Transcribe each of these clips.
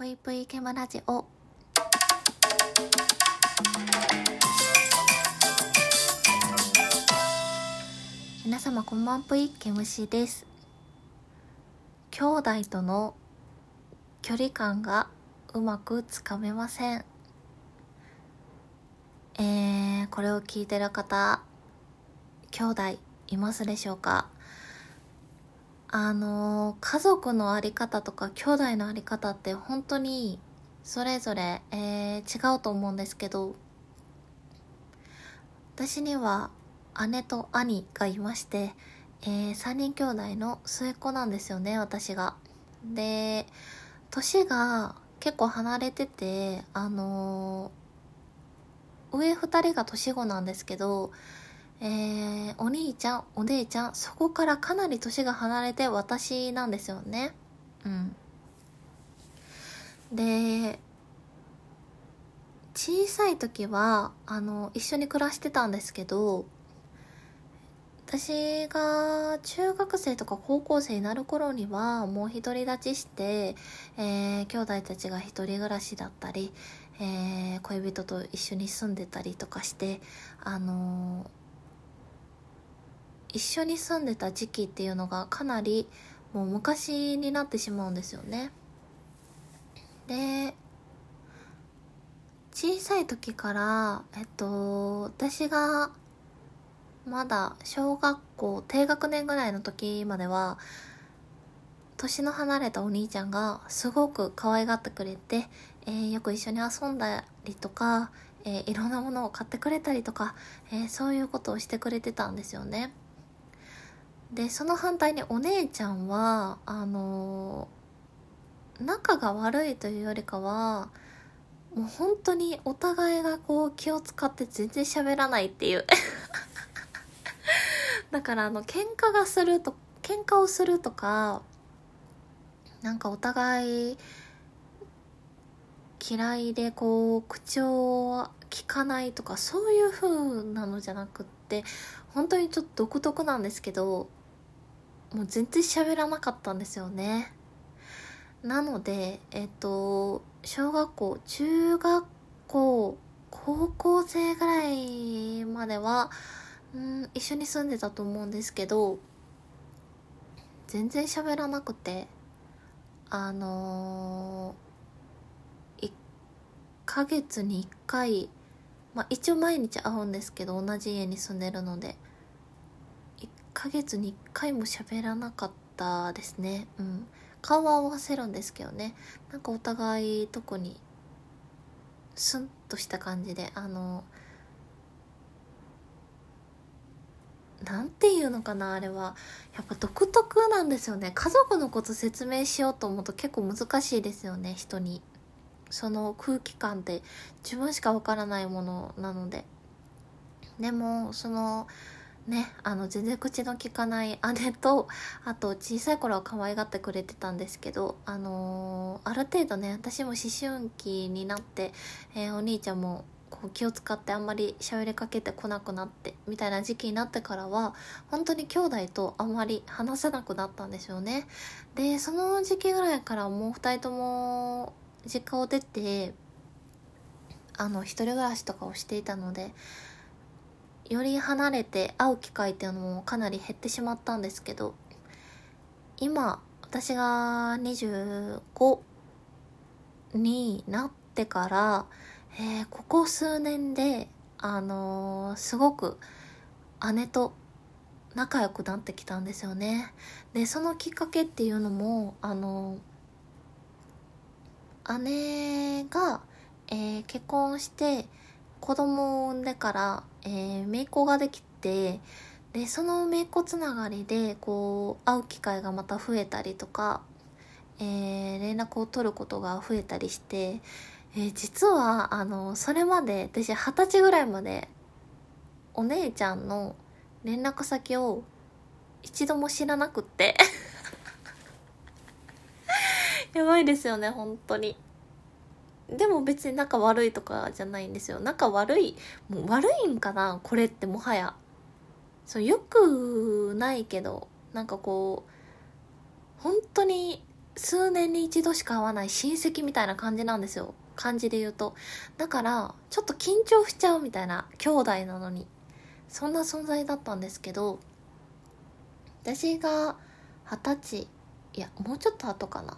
ぷいぷいケムラジオ。皆様こんばんぷいケムシです。兄弟との距離感がうまくつかめません。えー、これを聞いてる方兄弟いますでしょうか？あの家族のあり方とか兄弟のあり方って本当にそれぞれ、えー、違うと思うんですけど私には姉と兄がいまして、えー、3人兄弟の末っ子なんですよね私が。で年が結構離れててあのー、上2人が年子なんですけどえー、お兄ちゃん、お姉ちゃん、そこからかなり年が離れて私なんですよね。うん。で、小さい時は、あの、一緒に暮らしてたんですけど、私が中学生とか高校生になる頃にはもう独り立ちして、えー、兄弟たちが一人暮らしだったり、えー、恋人と一緒に住んでたりとかして、あのー一緒に住んでた時期っていうのがかなりもう昔になってしまうんですよね。で小さい時からえっと私がまだ小学校低学年ぐらいの時までは年の離れたお兄ちゃんがすごく可愛がってくれて、えー、よく一緒に遊んだりとか、えー、いろんなものを買ってくれたりとか、えー、そういうことをしてくれてたんですよね。でその反対にお姉ちゃんはあの仲が悪いというよりかはもう本当にお互いがこう気を使って全然喋らないっていう。だからあの喧嘩がすると喧嘩をするとかなんかお互い嫌いでこう口を聞かないとかそういう風なのじゃなくって本当にちょっと独特なんですけどもう全然喋らなかったんですよね。なので、えっと、小学校、中学校、高校生ぐらいまでは、うん、一緒に住んでたと思うんですけど、全然喋らなくて、あのー、1ヶ月に1回、まあ一応毎日会うんですけど、同じ家に住んでるので、ヶ月に1回も喋らなかったですね。うん。顔は合わせるんですけどね。なんかお互い特にスンとした感じであのなんていうのかなあれは。やっぱ独特なんですよね。家族のこと説明しようと思うと結構難しいですよね人に。その空気感って自分しかわからないものなので。でもそのね、あの全然口の利かない姉とあと小さい頃は可愛がってくれてたんですけど、あのー、ある程度ね私も思春期になって、えー、お兄ちゃんもこう気を使ってあんまりしゃべりかけてこなくなってみたいな時期になってからは本当に兄弟とあんまり話せなくなったんですよね。でその時期ぐらいからもう2人とも実家を出てあの一人暮らしとかをしていたのでより離れて会う機会っていうのもかなり減ってしまったんですけど今私が25になってから、えー、ここ数年であのー、すごく姉と仲良くなってきたんですよね。でそのきっかけっていうのもあのー、姉が、えー、結婚して子供を産んでから、えー、姪っ子ができてでその姪っ子つながりでこう会う機会がまた増えたりとか、えー、連絡を取ることが増えたりして、えー、実はあのそれまで私二十歳ぐらいまでお姉ちゃんの連絡先を一度も知らなくって。やばいですよね本当に。でも別に仲悪いとかじゃないんですよ。仲悪いもう悪いんかなこれってもはや。そうよくないけどなんかこう本当に数年に一度しか会わない親戚みたいな感じなんですよ。感じで言うと。だからちょっと緊張しちゃうみたいな兄弟なのに。そんな存在だったんですけど私が二十歳いやもうちょっと後かな。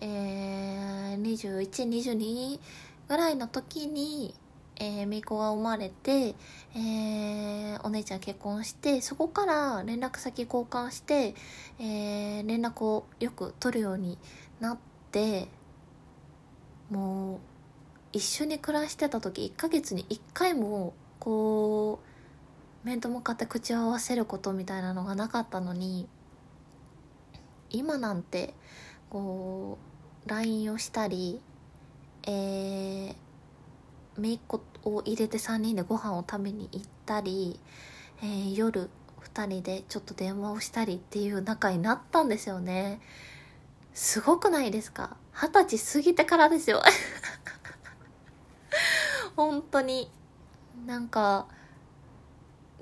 えー、2122ぐらいの時にえー、子が生まれて、えー、お姉ちゃん結婚してそこから連絡先交換して、えー、連絡をよく取るようになってもう一緒に暮らしてた時1ヶ月に1回もこう面と向かって口を合わせることみたいなのがなかったのに今なんてこう LINE をしたりえー姪っ子を入れて3人でご飯を食べに行ったり、えー、夜2人でちょっと電話をしたりっていう仲になったんですよね。すごくないですか？二十歳過ぎてからですよ。本当に。なんか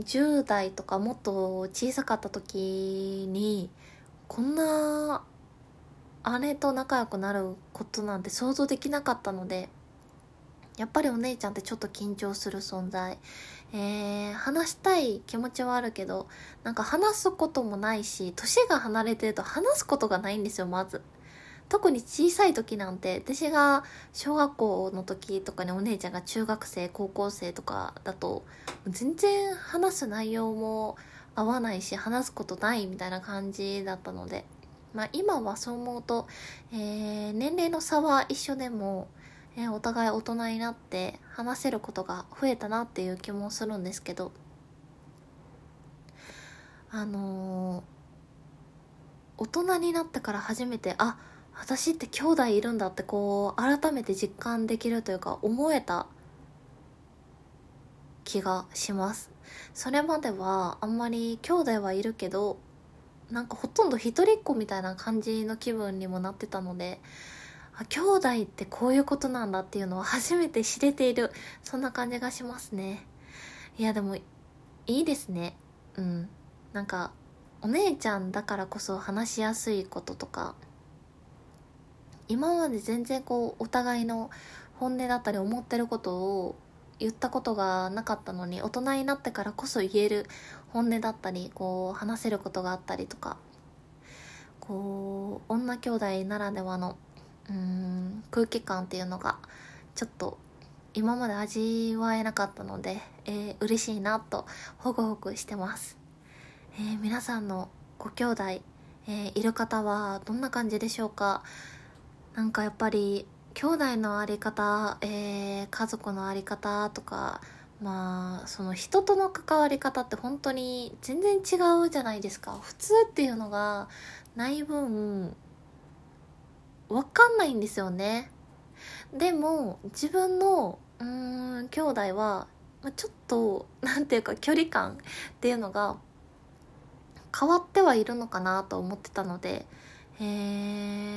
10代とかもっと小さかった時にこんな姉と仲良くなることなんて想像できなかったのでやっぱりお姉ちゃんってちょっと緊張する存在。えー、話したい気持ちはあるけど、なんか話すこともないし、年が離れてると話すことがないんですよ、まず。特に小さい時なんて、私が小学校の時とかにお姉ちゃんが中学生、高校生とかだと、全然話す内容も合わないし、話すことないみたいな感じだったので、まあ今はそう思うと、えー、年齢の差は一緒でも、えお互い大人になって話せることが増えたなっていう気もするんですけどあのー、大人になってから初めてあ私って兄弟いるんだってこう改めて実感できるというか思えた気がします。それまではあんまり兄弟はいるけどなんかほとんど一人っ子みたいな感じの気分にもなってたのであ兄弟ってこういうことなんだっていうのを初めて知れているそんな感じがしますね。いやでもいいですね。うん。なんかお姉ちゃんだからこそ話しやすいこととか今まで全然こうお互いの本音だったり思ってることを言ったことがなかったのに大人になってからこそ言える本音だったりこう話せることがあったりとかこう女兄弟ならではのうん空気感っていうのがちょっと今まで味わえなかったので、えー、嬉しいなとホクホクしてます、えー、皆さんのご兄弟、えー、いる方はどんな感じでしょうか？なんかやっぱり兄弟のあり方、えー、家族のあり方とかまあその人との関わり方って本当に全然違うじゃないですか。普通っていうのがない分わかんないんですよね。でも自分のうーん兄弟はちょっと何ていうか距離感っていうのが変わってはいるのかなと思ってたので、え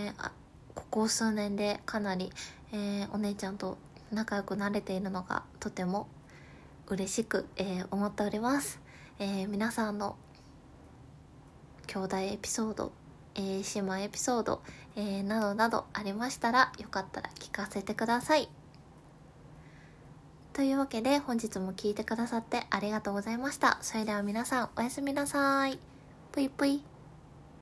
ー、ここ数年でかなり、えー、お姉ちゃんと仲良くなれているのがとても嬉しく、えー、思っております、えー、皆さんの兄弟エピソードえー、姉妹エピソード、え、などなどありましたらよかったら聞かせてください。というわけで本日も聴いてくださってありがとうございました。それでは皆さんおやすみなさい。ぷいぷい。